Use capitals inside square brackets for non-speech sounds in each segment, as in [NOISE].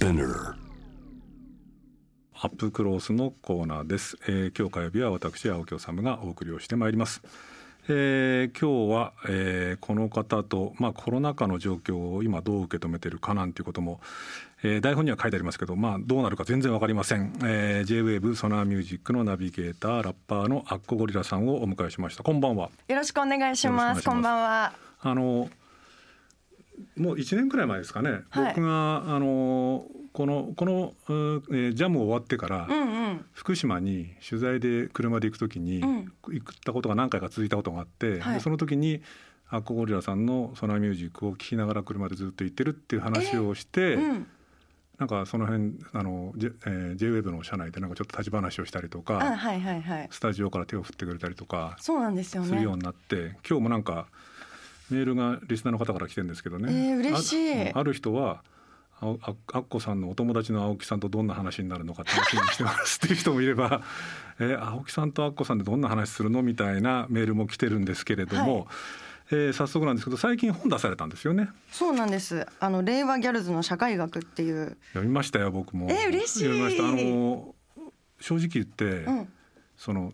Spinner アップクロースのコーナーです、えー、今日火曜日は私青木治がお送りをしてまいります、えー、今日は、えー、この方とまあコロナ禍の状況を今どう受け止めてるかなんていうことも、えー、台本には書いてありますけどまあどうなるか全然わかりません、えー、J-WAVE ソナーミュージックのナビゲーターラッパーのアッコゴリラさんをお迎えしました。こんばんは。よろしくお願いします。こんばんは。あのもう1年くらい前ですかね、はい、僕があのこのこの、えー、ジャム終わってから、うんうん、福島に取材で車で行く時に、うん。行ったことが何回か続いたことがあって、はい。でその時にアッコゴリラさんのソナーミュージックを聴きながら車でずっと行ってるっていう話をして、うん、なんかその辺あの、J えー、J-WAVE の社内でなんかちょっと立ち話をしたりとあかはいはいはい。スタジオから手を振ってくれたりとかそうなんですよね。するようになって、今日もなんかメールがリスナーの方から来てるんですけどね、えー嬉しい。あある人はああアッコさんのお友達の青木さんとどんな話になるのか楽しみにしてますっていう人もいれば、[LAUGHS] えー青木さんとアッコさんでどんな話するのみたいなメールも来てるんですけれども、はい。えー早速なんですけど最近本出されたんですよね。そうなんです。あの令和ギャルズの社会学っていう。読みましたよ僕も。えー嬉しい。読みました。あの正直言って、うん。その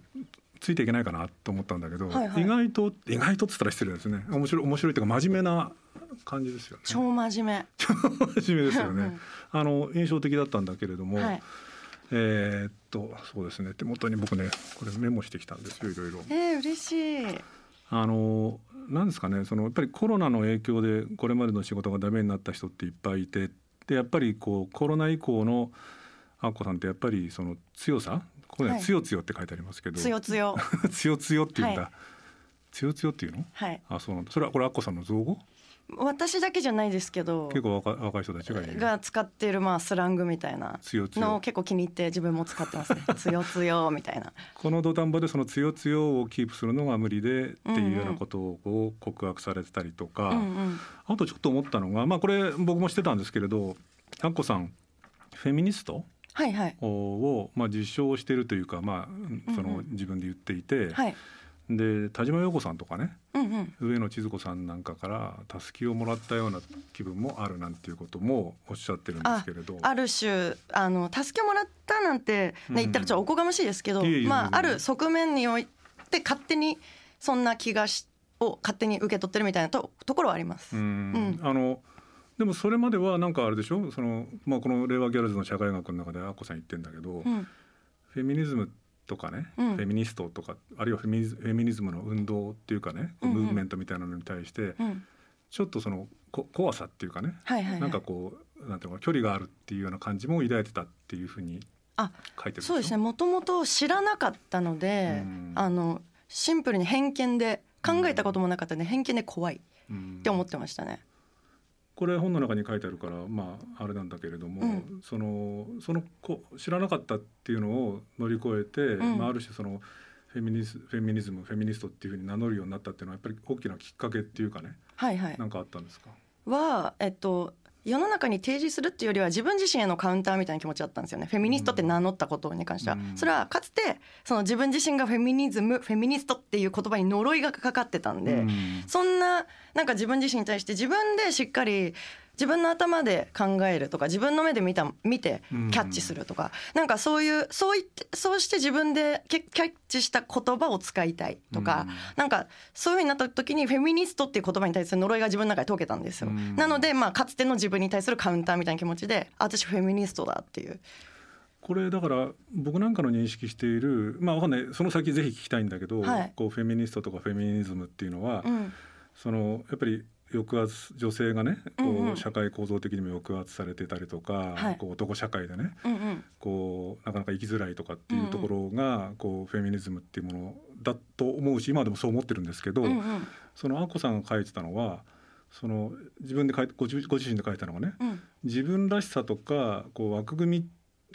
ついていけないかなと思ったんだけど、はいはい。意外と意外とっつったら失礼ですね。面白い面白いっていうか真面目な感じですよね。超真面目。真面目ですよね。うん。あの印象的だったんだけれども、はい。えーっとそうですね。手元に僕ねこれメモしてきたんですよいろいろ。えー、嬉しい。あのなんですかねそのやっぱりコロナの影響でこれまでの仕事がダメになった人っていっぱいいてでやっぱりこうコロナ以降のアッコさんってやっぱりその強さここね、はい強強って書いてありますけど。つよつよ。[LAUGHS] 強強っていうんだ、はい。強強っていうの？はい。あそうなんだ。それはこれアッコさんの造語？私だけじゃないですけど。結構若い若い人たちがいる。が使ってるまあスラングみたいな。のを結構気に入って自分も使ってますね。[LAUGHS] つよつよみたいな。この土壇場でその強強をキープするのが無理でっていうようなことを告白されてたりとか、うんうん。あとちょっと思ったのがまあこれ僕もしてたんですけれどアッコさんフェミニスト？はいはい。をまあ実証しているというかまあそうんうん。の自分で言っていて、はい。で田島陽子さんとかねうんうん。上野千鶴子さんなんかからたすきをもらったような気分もあるなんていうこともおっしゃってるんですけれど。ある種あの助けもらったなんて、うんね、言ったらちょっとおこがましいですけど、いえいえいえまあ、ある側面において勝手にそんな気がしを勝手に受け取ってるみたいなとところはあります。うん。うん。あのでもそれまではなんかあれでしょ？その、まあ、この令和ギャルズの社会学の中でアッコさん言ってんだけど、うん。フェミニズムとかね、うん。フェミニストとかあるいはフェミニズムの運動っていうかね、うんうん。ムーブメントみたいなのに対してうん。ちょっとそのこ怖さっていうかね、はいはいはい、なんかこうなんていうのか距離があるっていうような感じも抱いてたっていうふうにあ書いてるそうですね。もともと知らなかったので、うん。あのシンプルに偏見で考えたこともなかったんで偏見で怖いっうんて思ってましたね。これ本の中に書いてあるからまああれなんだけれども、うん。そのそのこ知らなかったっていうのを乗り越えて、ん。まあ、ある種そのフェミニズフェミニズムフェミニストっていうふうに名乗るようになったっていうのはやっぱり大きなきっかけっていうかね。はいはい。なんかあったんですか？は、えっと、世の中に提示するっていうよりは自分自身へのカウンターみたいな気持ちだったんですよね。フェミニストって名乗ったことに関しては、うん。それはかつてその自分自身がフェミニズムフェミニストっていう言葉に呪いがかかってたんで、うん。そんななんか自分自身に対して自分でしっかり自分の頭で考えるとか自分の目で見た見てキうん。ャッチするとか、なんかそういうそういってそうして自分でキャッチした言葉を使いたいとか、うん。なんかそういうふうになった時にフェミニストっていう言葉に対する呪いが自分の中で解けたんですよ。うん。なのでまあかつての自分に対するカウンターみたいな気持ちであ私フェミニストだっていう。これだから僕なんかの認識しているまあわかんない。その先ぜひ聞きたいんだけど、はい。こうフェミニストとかフェミニズムっていうのは、うん。そのやっぱり抑圧女性がねこう、うんうん。社会構造的にも抑圧されてたりとか、はい。こう男社会でねうんうん。こうなかなか生きづらいとかっていうところが、こうフェミニズムっていうものだと思うし今でもそう思ってるんですけど、うんうん。そのあこさんが書いてたのはその自分で書いてご自ご自身で書いたのがねうん。自分らしさとかこう枠組み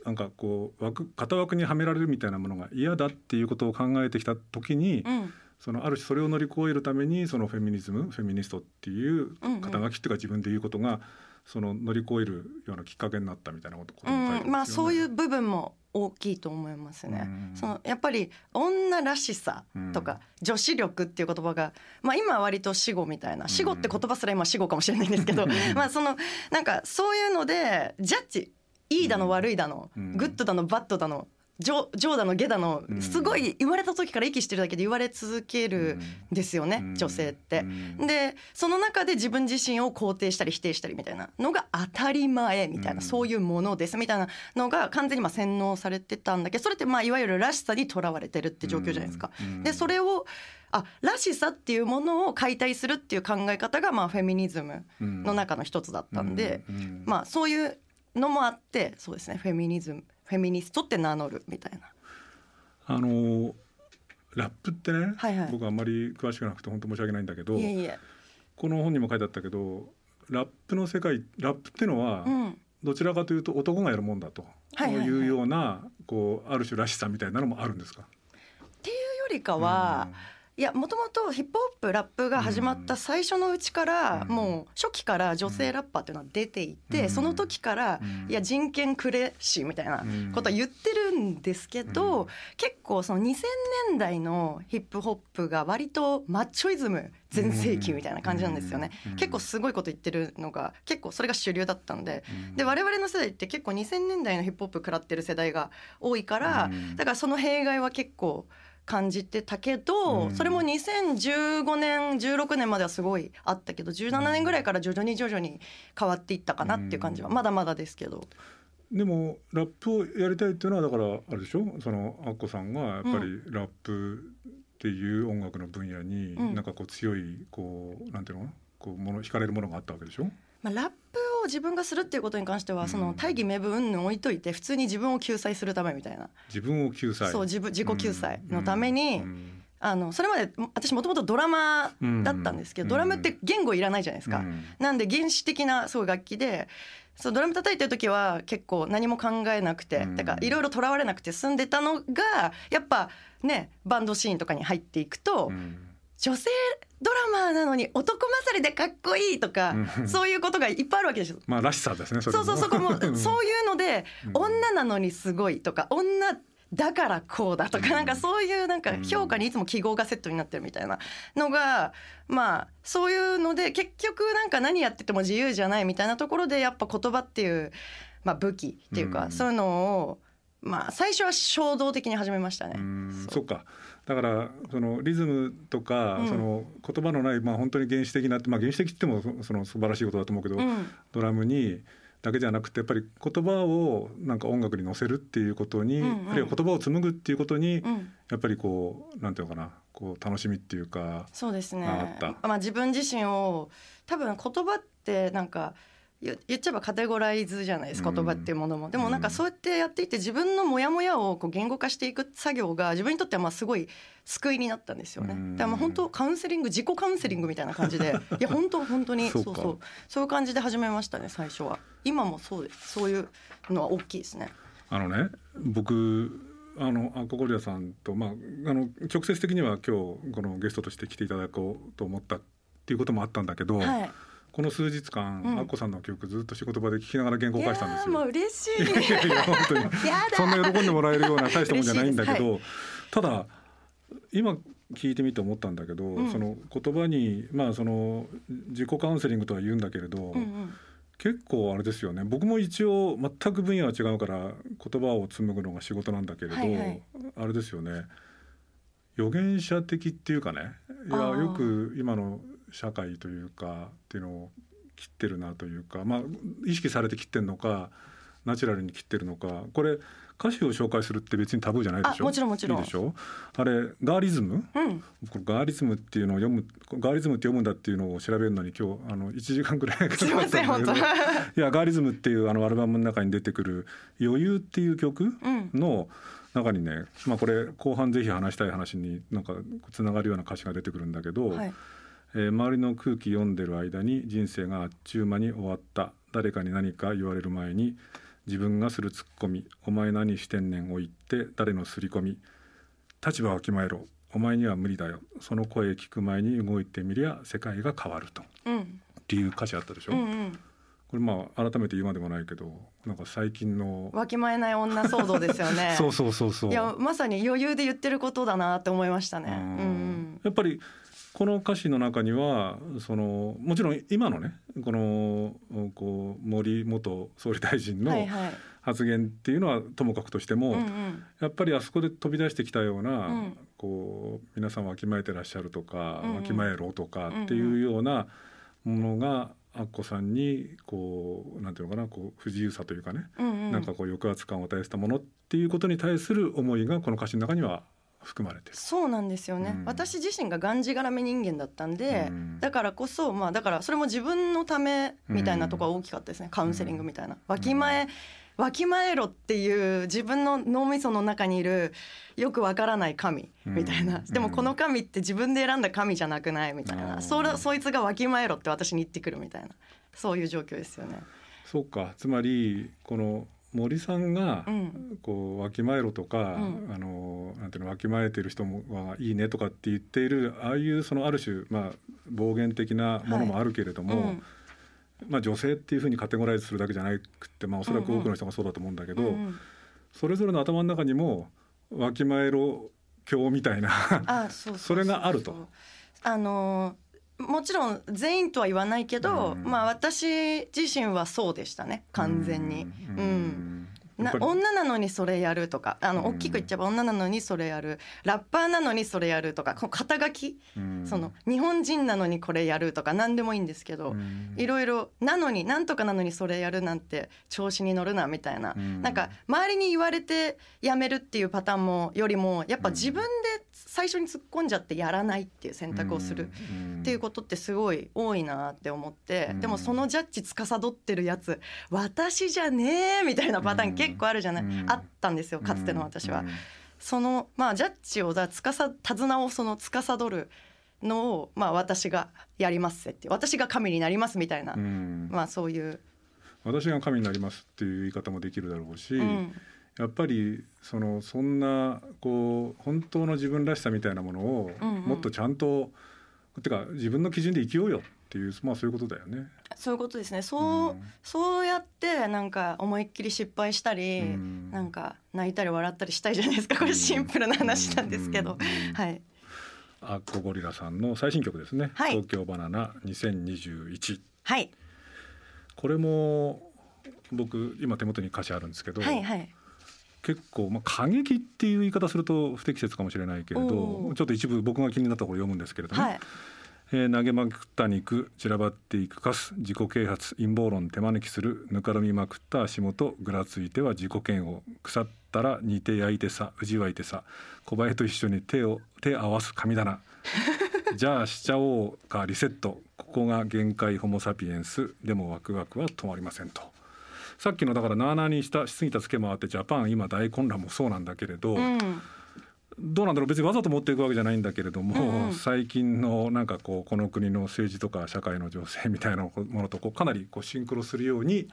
なんかこう枠型枠にはめられるみたいなものが嫌だっていうことを考えてきた時に、うんそのある種それを乗り越えるためにそのフェミニズムフェミニストっていう肩書きっていうか自分で言うことがその乗り越えるようなきっかけになったみたいなことねうん、まあそういう部分も大きいと思いますね。うん。そのやっぱり女らしさとか女子力っていう言葉が、まあ、今は割と死語みたいな死語って言葉すら今死語かもしれないんですけど、[LAUGHS] まあそのなんかそういうのでジャッジいいだの悪いだの、うん。グッドだのバッドだの上上だの下だのうん。すごい生まれた時から息してるだけで言われ続けるんですよね、うん。女性って。う。ん。でその中で自分自身を肯定したり否定したりみたいなのが当たり前みたいな、うんそういうものですみたいなのが完全にまあ洗脳されてたんだけどそれってまあいわゆるらしさにとらわれてるって状況じゃないですか。うん。でそれをあらしさっていうものを解体するっていう考え方がまあフェミニズムの中の一つだったんで、まあそういうのもあってそうですねフェミニズムフェミニストって名乗るみたいな。あのラップってね、はいはい。僕あんまり詳しくなくて本当申し訳ないんだけどこの本にも書いてあったけどラップの世界ラップってのはうん、どちらかというと男がやるもんだと。はいうようなこうある種らしさみたいなのもあるんですか？っていうよりかは、いやもともとヒップホップラップが始まった最初のうちから、うん。もう初期から女性ラッパーっていうのは出ていて、うん。その時から、うん。いや人権くれしみたいなことは言ってるんですけど、うん。結構その2000年代のヒップホップが割とマッチョイズム全盛期みたいな感じなんですよね、うん。結構すごいこと言ってるのが結構それが主流だったんで。うん。で我々の世代って結構2000年代のヒップホップ食らってる世代が多いから、うん。だからその弊害は結構感じてたけど、うん。それも2015年16年まではすごいあったけど17年ぐらいから徐々に徐々に変わっていったかなっていう感じはうん。まだまだですけど。でもラップをやりたいっていうのはだからあれでしょ？そのアッコさんがやっぱりラップっていう音楽の分野にうん。なんかこう強いこうなんていうの？こうもの惹かれるものがあったわけでしょ？まあ、ラップを自分がするっていうことに関しては、うん。その大義名分云々置いといて普通に自分を救済するためみたいな、自分を救済。そう自分自己救済のために、うん。あのそれまで私もともとドラマだったんですけど、うん。ドラムって言語いらないじゃないですか。うん。なんで原始的なそう楽器でそうドラム叩いてる時は結構何も考えなくて、うん。てかいろいろとらわれなくて済んでたのがやっぱねバンドシーンとかに入っていくと、うん。女性ドラマーなのに男勝りでかっこいいとか、うん。そういうことがいっぱいあるわけですよ。まあらしさですねそれそうそうそこもそういうので、うん。女なのにすごいとか女だからこうだとか、うん。なんかそういうなんか評価にいつも記号がセットになってるみたいなのがまあそういうので結局なんか何やってても自由じゃないみたいなところでやっぱ言葉っていう、まあ、武器っていうか、うん。そういうのをまあ最初は衝動的に始めましたね。うん。そう。そっかだからそのリズムとか、うん。その言葉のない、まあ、本当に原始的な、まあ、原始的ってもそその素晴らしいことだと思うけど、うん。ドラムにだけじゃなくてやっぱり言葉をなんか音楽に乗せるっていうことに、うんうん。あるいは言葉を紡ぐっていうことに、うん。やっぱりこうなんていうのかなこう楽しみっていうかそうですね。あった。まあ、自分自身を多分言葉ってなんか言言っちゃえばカテゴライズじゃないです言葉っていうものも、でもなんかそうやってやっていて自分のモヤモヤをこう言語化していく作業が自分にとってはまあすごい救いになったんですよね。うんだからまあ本当カウンセリング自己カウンセリングみたいな感じで [LAUGHS] いや本当本当にそううそうそういう感じで始めましたね最初は。今もそうですそういうのは大きいですね。あのね僕あのアココリアさんと、まあ、あの直接的には今日このゲストとして来ていただこうと思ったっていうこともあったんだけど、はい。この数日間、うん。アッコさんの曲ずっと仕事場で聞きながら言語化したんですよ。いやーもう嬉しい。いやいや本当に。[LAUGHS] そんな喜んでもらえるような大したもんじゃないんだけど、嬉しただ今聞いてみて思ったんだけど、うん。その言葉にまあその自己カウンセリングとは言うんだけれど、うんうん。結構あれですよね。僕も一応全く分野は違うから言葉を紡ぐのが仕事なんだけれど、はいはい。あれですよね。予言者的っていうかね。いやよく今の社会というかっていうのを切ってるなというかまあ意識されて切ってるのかナチュラルに切ってるのかこれ歌詞を紹介するって別にタブーじゃないでしょ？あもちろんもちろんいいでしょ？あれガーリズム？うん。これガーリズムっていうのを読むガーリズムって読むんだっていうのを調べるのに今日あの1時間ぐらいかかったすいません本当。いやガーリズムっていうあのアルバムの中に出てくる「余裕」っていう曲？うん。の中にね、まあ、これ後半ぜひ話したい話になんかつながるような歌詞が出てくるんだけど、はい。えー周りの空気読んでる間に人生があっちゅう間に終わった誰かに何か言われる前に自分がするツッコミ「お前何してんねん」を言って誰の刷り込み「立場をわきまえろお前には無理だよその声聞く前に動いてみりゃ世界が変わる」と。うん。っていう歌詞あったでしょ、うんうん。これまあ改めて言うまでもないけどなんか最近のわきまえない女騒動ですよね。[LAUGHS] そうそうそうそういやまさに余裕で言ってることだなって思いましたね。ううんんやっぱりこの歌詞の中にはそのもちろん今のねこのこう森元総理大臣のはいはい。発言っていうのはともかくとしても、うんうん。やっぱりあそこで飛び出してきたような、うん。こう皆さんわきまえてらっしゃるとか、うんうん。わきまえろとかっていうようなものがアッコさんにこうなんていうのかなこう不自由さというかね、うんうん。なんかこう抑圧感を与えてたものっていうことに対する思いがこの歌詞の中には含まれてる。そうなんですよね、うん。私自身ががんじがらめ人間だったんで、うん。だからこそまあだからそれも自分のためみたいなところは大きかったですね、カウンセリングみたいな。わきまえわきまえろっていう自分の脳みその中にいるよくわからない神みたいな、うん。でもこの神って自分で選んだ神じゃなくないみたいな、うん。それそいつがわきまえろって私に言ってくるみたいな。そういう状況ですよね。そうか。つまりこの森さんがうん。こうわきまえろとか、うん。あのなんていうのわきまえてる人もはいいねとかって言っているああいうそのある種まあ暴言的なものもあるけれども、うん。まあ女性っていうふうにカテゴライズするだけじゃなくてまあおそらく多くの人がそうだと思うんだけど、それぞれの頭の中にもわきまえろ教みたいなあそれがあると。あのーもちろん全員とは言わないけど、うん。まあ私自身はそうでしたね完全に。うん。うん。な女なのにそれやるとかあのうん。大きく言っちゃえば女なのにそれやる。ラッパーなのにそれやるとか肩書き、うん。その日本人なのにこれやるとか何でもいいんですけど、うん。いろいろなのになんとかなのにそれやるなんて調子に乗るなみたいな、うん。なんか周りに言われてやめるっていうパターンもよりもやっぱ自分で最初に突っ込んじゃってやらないっていう選択をする。っていうことってすごい多いなって思って、うん。でもそのジャッジ司ってるやつ私じゃねえみたいなパターン結構あるじゃない、うん。あったんですよかつての私は。うん。そのまあジャッジをだつかさ手綱をその司るのをまあ私がやりますって私が神になりますみたいな、うん。まあそういう、私が神になりますっていう言い方もできるだろうし、うんやっぱりそのそんなこう本当の自分らしさみたいなものをうんうん。もっとちゃんと、てか自分の基準で生きようよっていうまあそういうことだよね。そういうことですね。そう、うん。そうやってなんか思いっきり失敗したり、うん。なんか泣いたり笑ったりしたいじゃないですか。これシンプルな話なんですけど、うん。うん。はい。アッコゴリラさんの最新曲ですね。はい。東京バナナ2021。はい。これも僕今手元に歌詞あるんですけど、はいはい結構まあ過激っていう言い方すると不適切かもしれないけれおどー。ちょっと一部僕が気になったところ読むんですけれども、はい。えー投げまくった肉散らばっていくカス自己啓発陰謀論手招きするぬかるみまくった足元ぐらついては自己嫌悪腐ったら煮て焼いてさうじわいてさ小林と一緒に手を手合わす神棚。[LAUGHS] じゃあしちゃおうかリセット。ここが限界ホモ・サピエンス。でもワクワクは止まりませんとさっきのだからなあなあにしたしすぎたツケもあってジャパン今大混乱もそうなんだけれど、うん。どうなんだろう？別にわざと持っていくわけじゃないんだけれども、うん。うん最近のなんかこうこの国の政治とか社会の情勢みたいなものとこうかなりこうシンクロするように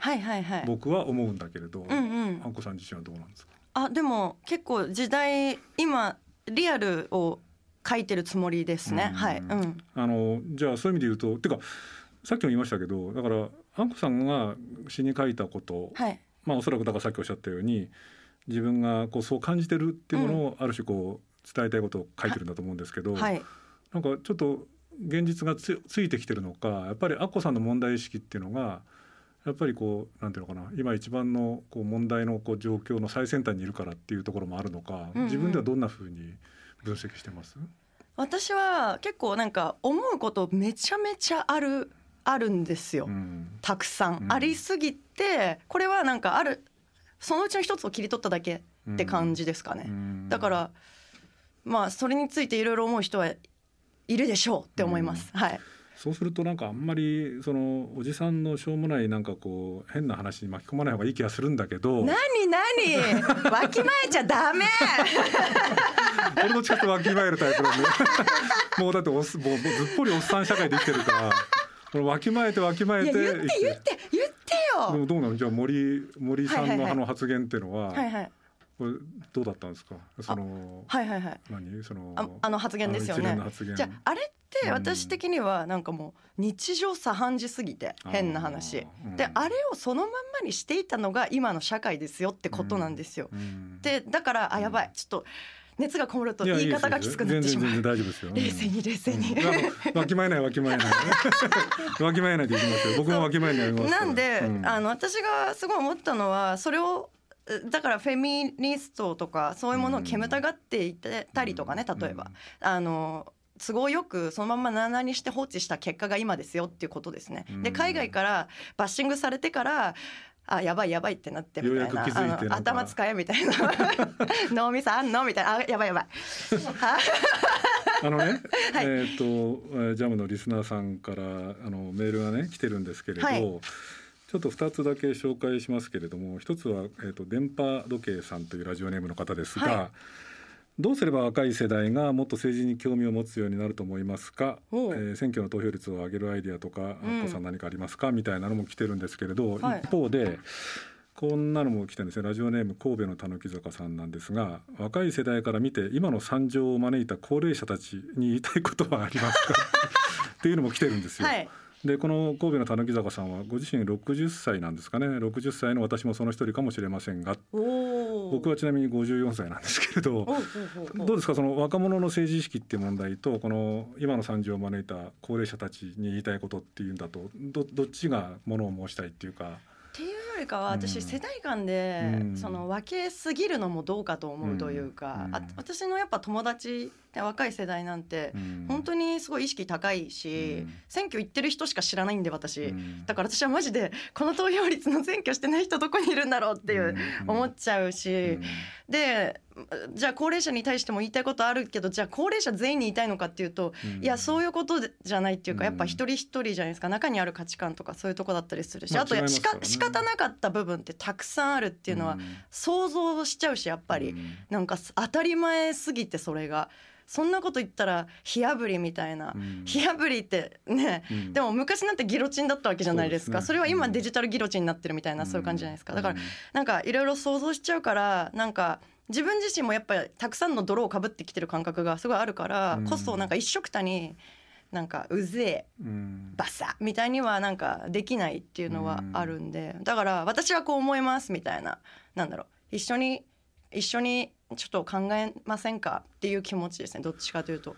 僕は思うんだけれど、あんこさん自身はどうなんですか？あでも結構時代今リアルを書いてるつもりですね、うん。はい、うん、あのじゃあそういう意味で言うとてかさっきも言いましたけどだからあんこさんが詩に書いたこと、はい。まあおそらくだからさっきおっしゃったように自分がこうそう感じてるっていうものをある種こう伝えたいことを書いてるんだと思うんですけど、はい。なんかちょっと現実がつついてきてるのかやっぱりアッコさんの問題意識っていうのがやっぱりこうなんていうのかな今一番のこう問題のこう状況の最先端にいるからっていうところもあるのか、うんうん自分ではどんなふうに分析してます、私は結構なんか思うことめちゃめちゃあるあるんですよ、うん。たくさん、うん。ありすぎてこれはなんかあるそのうちの一つを切り取っただけって感じですかね、うん。だからまあそれについていろいろ思う人はいるでしょうって思います、はい。そうするとなんかあんまりそのおじさんのしょうもないなんかこう変な話に巻き込まない方がいい気がするんだけど。何何？[LAUGHS] わきまえちゃダメ！[LAUGHS] 俺の近くわきまえるタイプなんで。[LAUGHS] もうだっておっすもうずっぽりおっさん社会で生きてるからこれわきまえてわきまえて。言って言って言ってよ。でもどうなの？じゃあ森森さんのあの発言っていうのは、はいはい。これどうだったんですか？そのはいはいはい。何？そのああの発言ですよね。じゃああれってうん。私的にはなんかもう日常茶飯事すぎて変な話。あーであれをそのまんまにしていたのが今の社会ですよってことなんですよ。うん。でだからあうんやばい。ちょっと熱がこもると言い方がきつくなってしまう。大丈夫ですよ。冷静に冷静に。わきまえないわきまえない。わきまえない [LAUGHS] でいきますよ。僕もわきまえないなんで、うん、あの私がすごい思ったのはそれをだからフェミニストとかそういうものを煙たがっていたりとかね例えば、あの都合よくそのままななにして放置した結果が今ですよっていうことですね。で海外からバッシングされてからあやばいやばいってなってみたいな。頭使えみたいな [LAUGHS] 脳みそあんの？みたいな。あやばいやばい。[LAUGHS] あ。のね、はい、えっ、ー、とジャムのリスナーさんからあのメールがね来てるんですけれど、はい、ちょっと2つだけ紹介しますけれども一つは、えーと、電波時計さんというラジオネームの方ですが、はいどうすれば若い世代がもっと政治に興味を持つようになると思いますか、えー、選挙の投票率を上げるアイディアとか、うん、さん何かありますか？みたいなのも来てるんですけれど、はい、一方でこんなのも来てるんですよ。ラジオネーム神戸のたぬき坂さんなんですが若い世代から見て今の惨状を招いた高齢者たちに言いたいことはありますか？っていうのも来てるんですよ。はいでこの神戸のたぬき坂さんはご自身60歳なんですかね。60歳の私もその一人かもしれませんが。僕はちなみに54歳なんですけれど。どうですかその若者の政治意識っていう問題とこの今の惨状を招いた高齢者たちに言いたいことっていうんだとどどっちがものを申したいっていうか。っていうよりかは私世代間でその分けすぎるのもどうかと思うというか、あ私のやっぱ友達若い世代なんて本当にすごい意識高いし、選挙行ってる人しか知らないんで私、だから私はマジでこの投票率の選挙してない人どこにいるんだろうっていう思っちゃうし、でじゃあ高齢者に対しても言いたいことあるけどじゃあ高齢者全員に言いたいのかっていうと、いやそういうことじゃないっていうかやっぱ一人一人じゃないですか。中にある価値観とかそういうとこだったりするし、あとしか仕方なかった部分ってたくさんあるっていうのは想像しちゃうしやっぱり、なんか当たり前すぎてそれが。そんなこと言ったら火あぶりみたいな、うん、火あぶりってね、うん、でも昔なんてギロチンだったわけじゃないですか。そ、ね,、れは今デジタルギロチンになってるみたいな、そういう感じじゃないですか。だからなんかいろいろ想像しちゃうからなんか自分自身もやっぱりたくさんの泥をかぶってきてる感覚がすごいあるからこそなんか一緒くたになんかうぜえ、バサみたいにはなんかできないっていうのはあるんでだから私はこう思いますみたいななんだろう一緒に一緒にちょっと考えませんかっていう気持ちですねどっちかというと。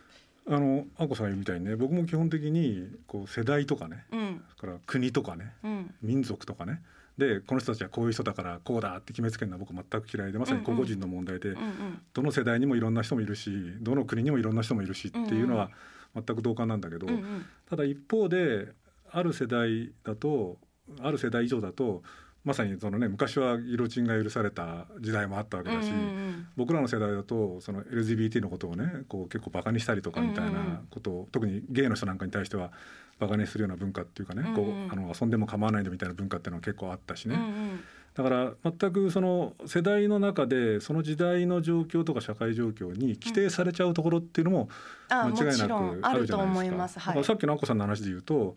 あのあこさん言うみたいにね僕も基本的にこう世代とかね、うん、から国とかね、うん、民族とかねでこの人たちはこういう人だからこうだって決めつけるのは僕全く嫌いでまさに個々人の問題で、うんうん、どの世代にもいろんな人もいるしどの国にもいろんな人もいるしっていうのは全く同感なんだけど、うんうん、ただ一方である世代だとある世代以上だとまさにそのね昔はギロチンが許された時代もあったわけだし、うんうん、僕らの世代だとその LGBT のことをねこう結構バカにしたりとかみたいなことを、うん。うん、特にゲイの人なんかに対してはバカにするような文化っていうかね、うんうん、こうあの遊んでも構わないんだみたいな文化っていうのは結構あったしね。うんうんだから全くその世代の中でその時代の状況とか社会状況に規定されちゃうところっていうのも間違いなくあるじゃないですか。さっきのあこさんの話で言うと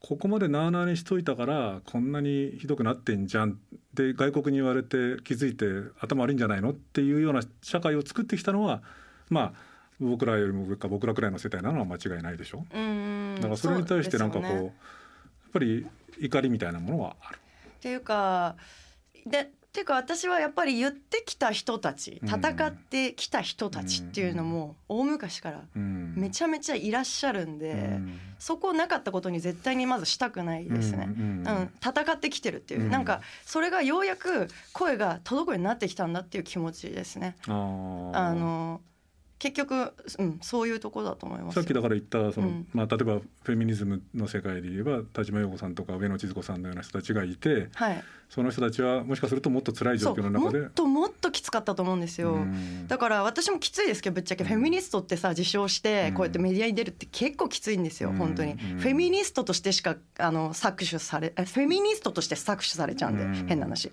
ここまでなあなあにしといたからこんなにひどくなってんじゃんって外国に言われて気づいて頭悪いんじゃないのっていうような社会を作ってきたのはまあ僕らよりも僕らくらいの世代なのは間違いないでしょ。だからそれに対してなんかこう、ね、やっぱり怒りみたいなものはある。っていうかでっていうか私はやっぱり言ってきた人たち戦ってきた人たちっていうのも大昔からめちゃめちゃいらっしゃるんで、そこなかったことに絶対にまずしたくないですね。うん、戦ってきてるっていう、なんかそれがようやく声が届くようになってきたんだっていう気持ちですね。あの結局、うん、そういうところだと思いますさっきだから言ったその、うん、まあ、例えばフェミニズムの世界で言えば田島陽子さんとか上野千鶴子さんのような人たちがいて、はい、その人たちはもしかするともっと辛い状況の中で。もっともっときつかったと思うんですよ。だから私もきついですけどぶっちゃけフェミニストってさ自称してこうやってメディアに出るって結構きついんですよ本当に。フェミニストとしてしかあの搾取されフェミニストとして搾取されちゃうんで変な話。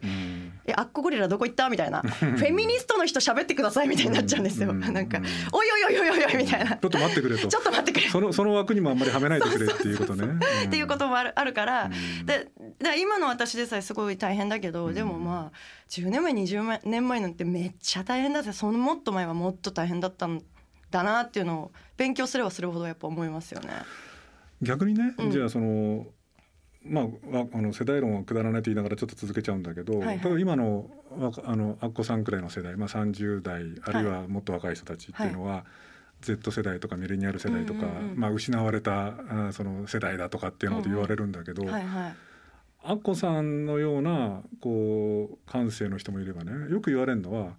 えあっこゴリラどこ行った？みたいな。[LAUGHS] フェミニストの人喋ってくださいみたいになっちゃうんですよ。なんかおいおいおいおいおいみたいな。ちょっと待ってくれと。ちょっと待ってくれ。その [LAUGHS] その枠にもあんまりはめないでくれっていうことね。っていうこともあるあるから、でで今の私でさえすごい大変だけど、でもまあ10年前20年前なんてめっちゃ大変だってそのもっと前はもっと大変だったんだなっていうのを勉強すればするほどやっぱ思いますよね。逆にね、うん、じゃあそのまあ、あの世代論をくだらないと言いながらちょっと続けちゃうんだけど、はいはい、今のあのアッコさんくらいの世代、まあ、30代あるいはもっと若い人たちっていうのは、はい、Z 世代とかミレニアル世代とか、うんうんうん、まあ、失われたあその世代だとかっていうのこと言われるんだけど、うんうんはいはい、アッコさんのようなこう感性の人もいればねよく言われるのは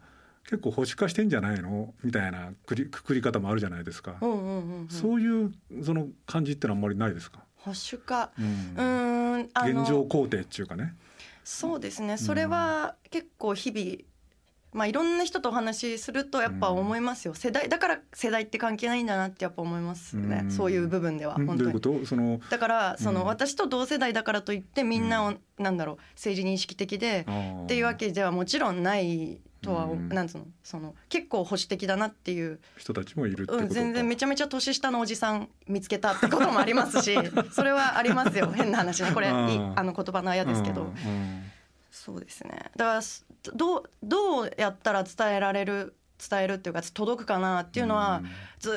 結構保守化してんじゃないの？みたいなくりくくり方もあるじゃないですか、うんうんうんうん、そういうその感じってのはあんまりないですか？保守化、うん、現状肯定っていうかねそうですね。それは結構日々まあ、いろんな人とお話しするとやっぱ思いますよ、うん、世代だから世代って関係ないんだなってやっぱ思いますね、うん、そういう部分では本当に。そのだからその、私と同世代だからといってみんなを、うん、なんだろう政治認識的でっていうわけではもちろんないとは、うん、なんつうのその結構保守的だなっていう。人たちもいるうん、全然めちゃめちゃ年下のおじさん見つけたってこともありますし [LAUGHS] それはありますよ。変な話ね。これあの言葉のあやですけど。そうですね。だからどうどうやったら伝えられる伝えるっていうか届くかなっていうのはず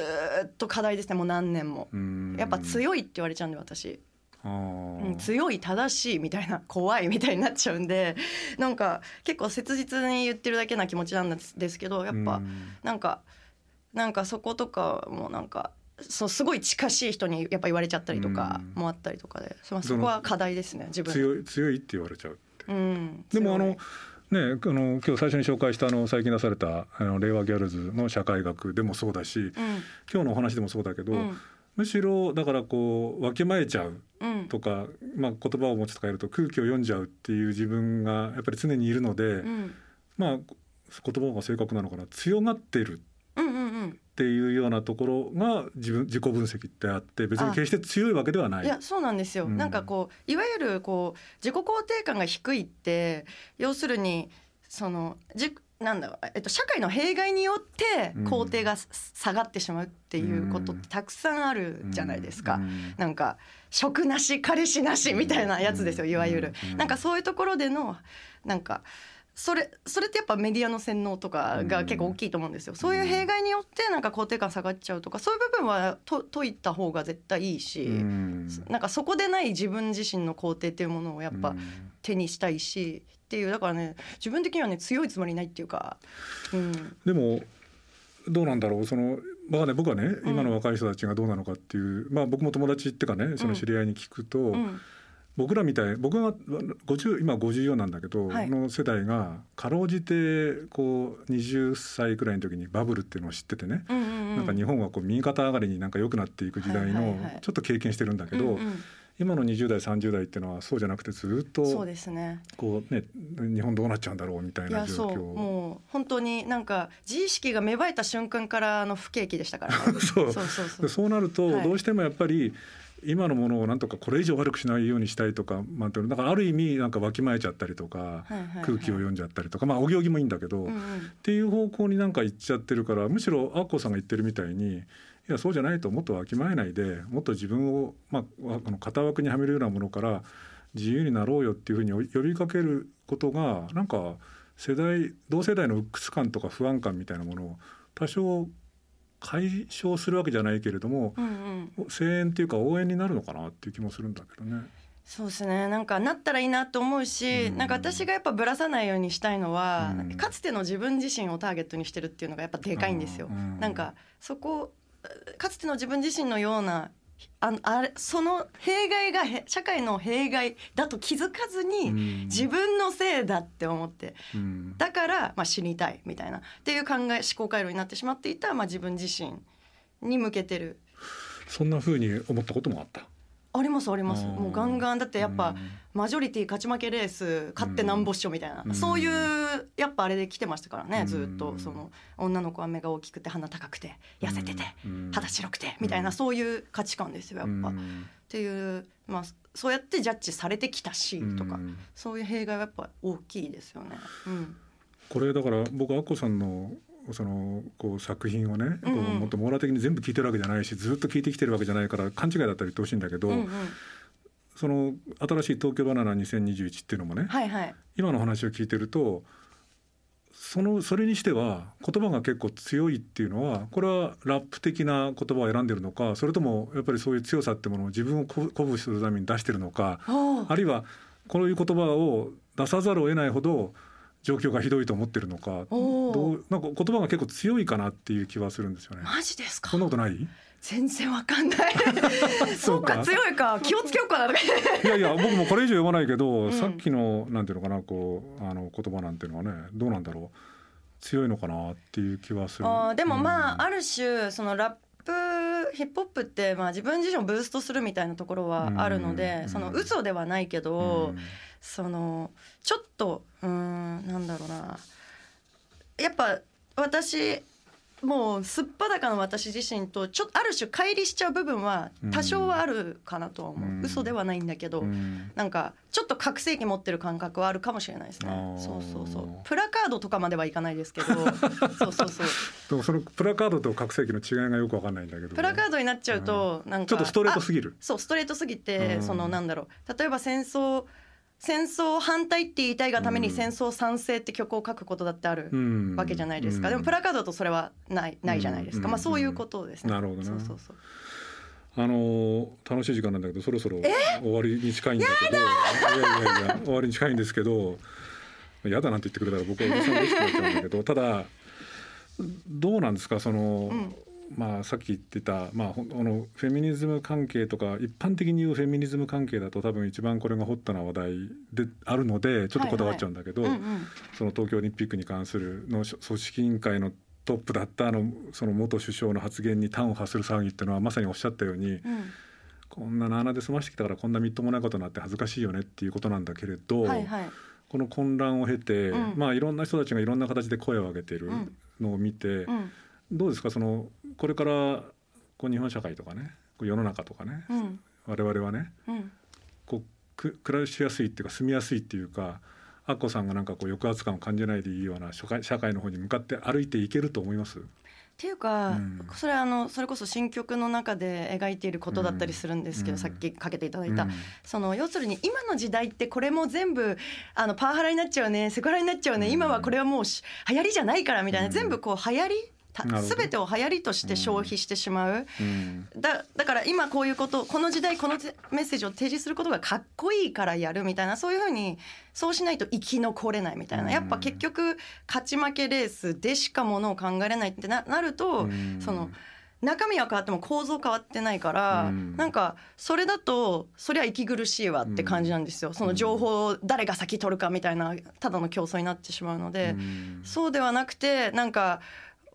っと課題ですね。もう何年も。やっぱ強いって言われちゃうんで私うん、強い正しいみたいな [LAUGHS] 怖いみたいになっちゃうんでなんか結構切実に言ってるだけな気持ちなんですけどやっぱなんかなんかそことかもなんかそうすごい近しい人にやっぱ言われちゃったりとかもあったりとかで、そこは課題ですね自分。強い強いって言われちゃううん、でもあのね、あの今日最初に紹介したあの最近出されたあの令和ギャルズの社会学でもそうだし、うん、今日のお話でもそうだけど、うん、むしろだからこうわきまえちゃうとか、まあ、言葉を持つとかやると空気を読んじゃうっていう自分がやっぱり常にいるので、まあ言葉が正確なのかな。強がってるっていうようなところが自分自己分析ってあって別に決して強いわけではない。いやそうなんですよ、うん、なんかこういわゆるこう自己肯定感が低いって要するにそのじなんだえっと、社会の弊害によって肯定が下がってしまうっていうことってたくさんあるじゃないですか、うん、なんか職なし彼氏なしみたいなやつですよいわゆる、なんかそういうところでのなんかそれそれってやっぱメディアの洗脳とかが結構大きいと思うんですよ、うん、そういう弊害によってなんか肯定感下がっちゃうとかそういう部分はと解いた方が絶対いいし、うん、なんかそこでない自分自身の肯定っていうものをやっぱ手にしたいし、っていうだからね自分的にはね強いつもりないっていうか、うん、でもどうなんだろう。そのまあね僕はね今の若い人たちがどうなのかっていう、まあ僕も友達っていうかねその知り合いに聞くと、うん。僕らみたい僕が50今54なんだけど、はい、の世代がかろうじてこう20歳くらいの時にバブルっていうのを知っててね、うんうんうん、なんか日本はこう右肩上がりになんか良くなっていく時代のちょっと経験してるんだけど、うんうん、今の20代30代っていうのはそうじゃなくてずっとそうですね。こうね日本どうなっちゃうんだろうみたいな状況。もう本当になんか自意識が芽生えた瞬間からの不景気でしたから、ね、[LAUGHS] そう。そうそうそう。そうなるとどうしてもやっぱり、今のものをなんとかこれ以上悪くしないようにしたいとか、まあ、だからある意味なんかわきまえちゃっったりとか、空気を読んじゃったりとかまあお行儀もいいんだけど、うんうん、っていう方向になんか行っちゃってるからむしろアッコさんが言ってるみたいにいやそうじゃないともっとわきまえないでもっと自分を、まあ、この型枠にはめるようなものから自由になろうよっていうふうに呼びかけることがなんか世代同世代の鬱屈感とか不安感みたいなものを多少解消するわけじゃないけれども、うんうん、声援っていうか応援になるのかなっていう気もするんだけどね。そうですね。なんかなったらいいなと思うし、うん、なんか私がやっぱぶらさないようにしたいのは、うん、かつての自分自身をターゲットにしてるっていうのがやっぱでかいんですよ。うん、なんかそこかつての自分自身のようなああれその弊害が社会の弊害だと気づかずに自分のせいだって思って、うん、だから、まあ、死にたいみたいな。っていう考え思考回路になってしまっていた、まあ、自分自身に向けてる。そんなふうに思ったこともあったありますあります。もうガンガン。だってやっぱマジョリティ勝ち負けレース勝ってなんぼっしょみたいな、そういうやっぱあれで来てましたからねずっと。その女の子は目が大きくて鼻高くて痩せてて肌白くてみたいなそういう価値観ですよやっぱ。っていうまあそうやってジャッジされてきたしとかそういう弊害はやっぱ大きいですよね。うん、これだから僕アッコさんのそのこう作品をね、こうもっと網羅的に全部聞いてるわけじゃないしずっと聞いてきてるわけじゃないから勘違いだったり言ってほしいんだけど、うんうん、その新しい「東京バナナ2021」っていうのもね、はいはい、今の話を聞いてるとそのそれにしては言葉が結構強いっていうのはこれはラップ的な言葉を選んでるのかそれともやっぱりそういう強さってものを自分を鼓舞するために出してるのかあるいはこういう言葉を出さざるを得ないほど状況がひどいと思ってるのかどうなんか言葉が結構強いかなっていう気はするんですよね。マジですか？そんなことない？全然わかんない。[LAUGHS] そうか。強いか気をつけようかな [LAUGHS] いやいや僕もこれ以上読まないけど、うん、さっきのなんていうのかなこうあの言葉なんていうのはねどうなんだろう。強いのかなっていう気はする。あでもまあ、うん、ある種そのラップヒップホップってまあ自分自身をブーストするみたいなところはあるので、うん、その嘘ではないけど、そのちょっとうんなんだろうな。やっぱ私もうすっぱだかの私自身とちょっとある種乖離しちゃう部分は多少はあるかなとは思う、うん、嘘ではないんだけど、うん、なんかちょっと覚醒器持ってる感覚はあるかもしれないですね。そうそうそう。プラカードとかまではいかないですけど。[LAUGHS] そうそうそう。でもそのプラカードと覚醒器の違いがよくわかんないんだけど。プラカードになっちゃうとなんかちょっとストレートすぎる。そうストレートすぎてそのなんだろう。例えば戦争戦争反対って言いたいがために戦争賛成って曲を書くことだってあるわけじゃないですか、でもプラカードとそれはないないじゃないですか、まあそういうことですね。なるほどね。そうそうそう。あの楽しい時間なんだけどそろそろ終わりに近いんだけど。いやいやいや終わりに近いんですけど。嫌だなんて言ってくれたら僕は嬉しくなっちゃうんだけど。ただどうなんですか？その、うんまあ、さっき言ってた、まあ、あのフェミニズム関係とか一般的に言うフェミニズム関係だと多分一番これがホットな話題であるのでちょっとこだわっちゃうんだけど、その東京オリンピックに関するの組織委員会のトップだったあのその元首相の発言に端を発する騒ぎっていうのはまさにおっしゃったように、うん、こんな7で済ましてきたからこんなみっともないことになって恥ずかしいよねっていうことなんだけれど、はいはい、この混乱を経て、うん、まあいろんな人たちがいろんな形で声を上げているのを見て、うん、どうですか？そのこれからこう日本社会とかね世の中とかね、うん、我々はね、うん、こうく暮らしやすいっていうか住みやすいっていうかアッコさんがなんかこう抑圧感を感じないでいいような社会社会の方に向かって歩いていけると思います？っていうか、うん、それはあのそれこそ新曲の中で描いていることだったりするんですけど、うん、さっきかけていただいた、うん、その要するに今の時代ってこれも全部あのパワハラになっちゃうねセクハラになっちゃうね、今はこれはもう流行りじゃないからみたいな、全部こう流行り全てを流行りとして消費してしまう、うん、だだから今こういうことこの時代このメッセージを提示することがかっこいいからやるみたいなそういうふうにそうしないと生き残れないみたいな。やっぱ結局勝ち負けレースでしかものを考えれないってななると、その。中身は変わっても構造変わってないから、うん、なんかそれだとそりゃ息苦しいわって感じなんですよ、うん、その情報を誰が先取るかみたいなただの競争になってしまうので、うん、そうではなくてなんか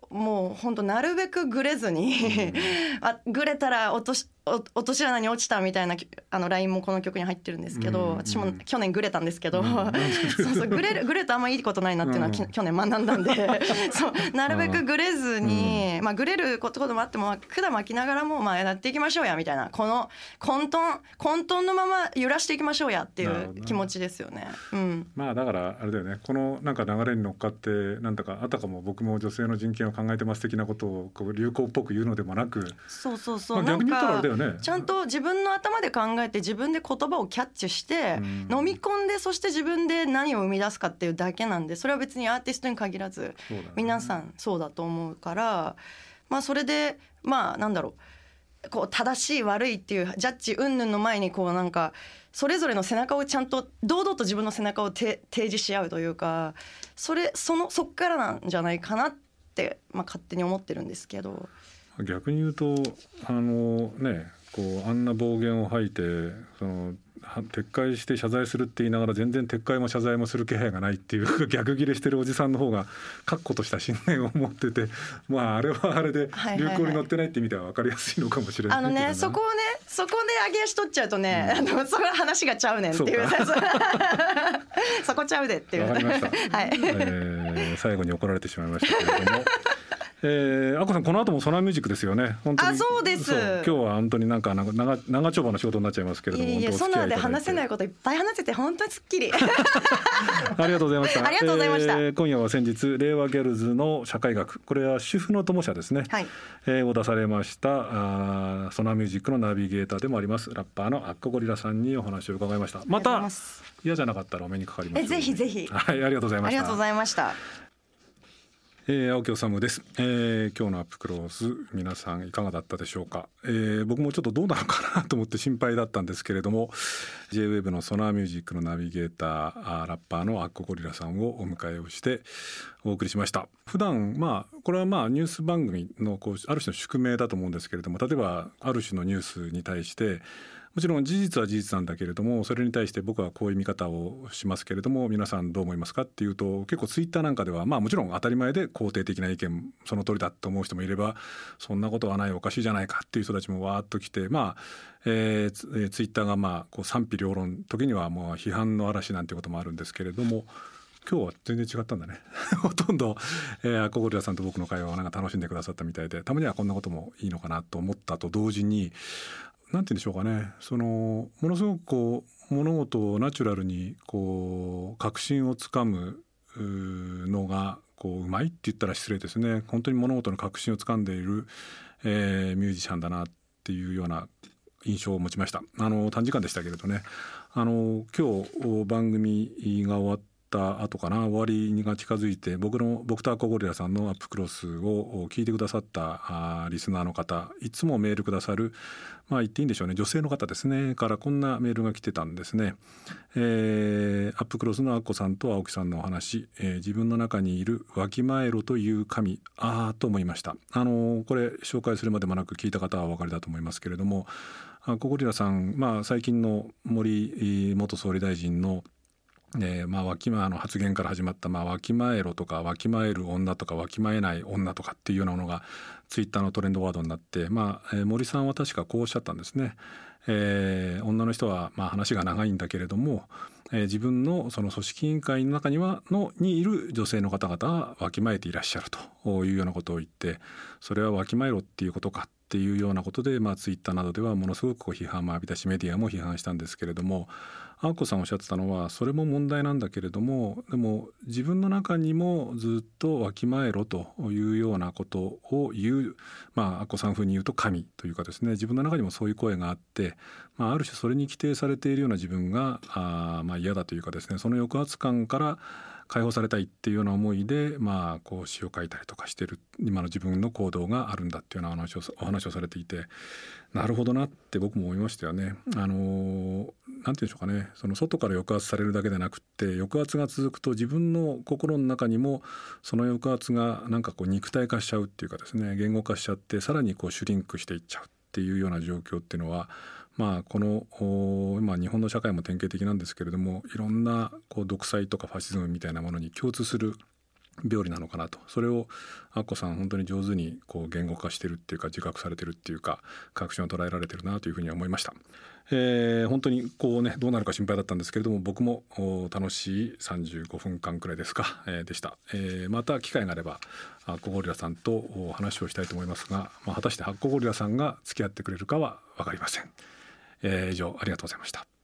もう本当なるべくぐれずに [LAUGHS] あぐれたら落とし落とし穴に落ちたみたいなあのラインもこの曲に入ってるんですけど、私も去年グレたんですけど、うん、[LAUGHS] そうそうグレるグレとあんまいいことないなっていうのは、うん、去年学んだんで [LAUGHS] そうなるべくグレずに、まあグレることもあっても管巻きながらもまあやっていきましょうやみたいなこの混沌混沌のまま揺らしていきましょうやっていう気持ちですよね。うん、まあだからあれだよね。このなんか流れに乗っかってなんだかあたかも僕も女性の人権を考えてます的なことをこう流行っぽく言うのでもなくそうそうそう、まあ、逆に言ったらあれだよねちゃんと自分の頭で考えて自分で言葉をキャッチして、飲み込んでそして自分で何を生み出すかっていうだけなんでそれは別にアーティストに限らず、皆さんそうだと思うからまあそれでまあなんだろうこう正しい悪いっていうジャッジ云々の前にこうなんかそれぞれの背中をちゃんと堂々と自分の背中を提示し合うというかそれそのそっからなんじゃないかなって、まあ、勝手に思ってるんですけど。逆に言うとあのねこうあんな暴言を吐いてその撤回して謝罪するって言いながら全然撤回も謝罪もする気配がないっていう [LAUGHS] 逆ギレしてるおじさんの方が確固とした信念を持っててまああれはあれで流行に乗ってないって意味では分かりやすいのかもしれない、あのねそこをねそこで上げ足取っちゃうとね、うん、あのそこ話がちゃうねんっていう。そ [LAUGHS] こちゃうでっていう。[LAUGHS] はい、えー、最後に怒られてしまいましたけれども。えー、あこさんこの後もソナーミュージックですよね。本当に。あそうです。今日は本当になんか長長丁場の仕事になっちゃいますけれどもいやソナーで話せないこといっぱい話せて本当にすっきり。[LAUGHS] [LAUGHS] ありがとうございました。ありがとうございました、えー、今夜は先日令和ギャルズの社会学これは主婦の友社ですね、はい。えー、を出されましたあソナーミュージックのナビゲーターでもありますラッパーのアッコゴリラさんにお話を伺いました。また嫌じゃなかったらお目にかかりますえぜひぜひ。はいありがとうございました。ありがとうございましたえー、青木治です、えー、今日のアップクローズ皆さんいかがだったでしょうか、えー、僕もちょっとどうなのかなと思って心配だったんですけれども J-WAVE のソナーミュージックのナビゲーターラッパーのアッコゴリラさんをお迎えをしてお送りしました。普段まあこれはまあニュース番組のこうある種の宿命だと思うんですけれども例えばある種のニュースに対してもちろん事実は事実なんだけれどもそれに対して僕はこういう見方をしますけれども皆さんどう思いますかっていうと結構ツイッターなんかではまあもちろん当たり前で肯定的な意見その通りだと思う人もいればそんなことはないおかしいじゃないかっていう人たちもわーっと来てまあえー、ツイッターがまあこう賛否両論時にはもう批判の嵐なんてこともあるんですけれども今日は全然違ったんだね。[LAUGHS] ほとんど、えー、アコゴリラさんと僕の会話をなんか楽しんでくださったみたいでたまにはこんなこともいいのかなと思ったと同時になんて言うんでしょうかね。そのものすごくこう物事をナチュラルにこう確信をつかむのがこううまいって言ったら失礼ですね。本当に物事の確信をつかんでいる、えー、ミュージシャンだなっていうような印象を持ちました。あの短時間でしたけれどね。あの今日番組が終わった後かな終わりが近づいて僕の僕とアコゴリラさんのアップクロスを聞いてくださったあリスナーの方いつもメールくださるまあ言っていいんでしょうね女性の方ですねからこんなメールが来てたんですね。えー、アップクロスのアッコさんと青木さんのお話、えー、自分の中にいるわきまえろという神ああと思いました。あのこれ紹介するまでもなく聞いた方はお分かりだと思いますけれどもアコゴリラさん、まあ、最近の森元総理大臣のえーまあ、わきまの発言から始まった、まあ、わきまえろとかわきまえる女とかわきまえない女とかっていうようなものがツイッターのトレンドワードになって、まあえー、森さんは確かこうおっしゃったんですね。えー、女の人は、まあ、話が長いんだけれども、えー、自分のその組織委員会の中にはのにいる女性の方々はわきまえていらっしゃるというようなことを言ってそれはわきまえろっていうことかっていうようなことで、まあ、ツイッターなどではものすごく批判も浴びたしメディアも批判したんですけれどもあこさんおっしゃってたのはそれも問題なんだけれどもでも自分の中にもずっとわきまえろというようなことを言うまああこさん風に言うと神というかですね自分の中にもそういう声があって、まあ、ある種それに規定されているような自分があまあ嫌だというかですねその抑圧感から解放されたいっていうような思いで、まあ、こう詩を書いたりとかしてる今の自分の行動があるんだっていうような話をお話をされていてなるほどなって僕も思いましたよね。あのなんて言うんでしょうかねその外から抑圧されるだけでなくって抑圧が続くと自分の心の中にもその抑圧がなんかこう肉体化しちゃうっていうかですね言語化しちゃってさらにこうシュリンクしていっちゃうっていうような状況っていうのはまあ、この今日本の社会も典型的なんですけれどもいろんなこう独裁とかファシズムみたいなものに共通する病理なのかなとそれをアッコさん本当に上手にこう言語化してるっていうか自覚されてるっていうか確信を捉えられてるなというふうに思いました。えー、本当にこうねどうなるか心配だったんですけれども僕も楽しい35分間くらいですか、えー、でした、えー、また機会があればアッコゴリラさんと話をしたいと思いますが、まあ、果たしてアッコゴリラさんが付き合ってくれるかは分かりません。えー、以上ありがとうございました。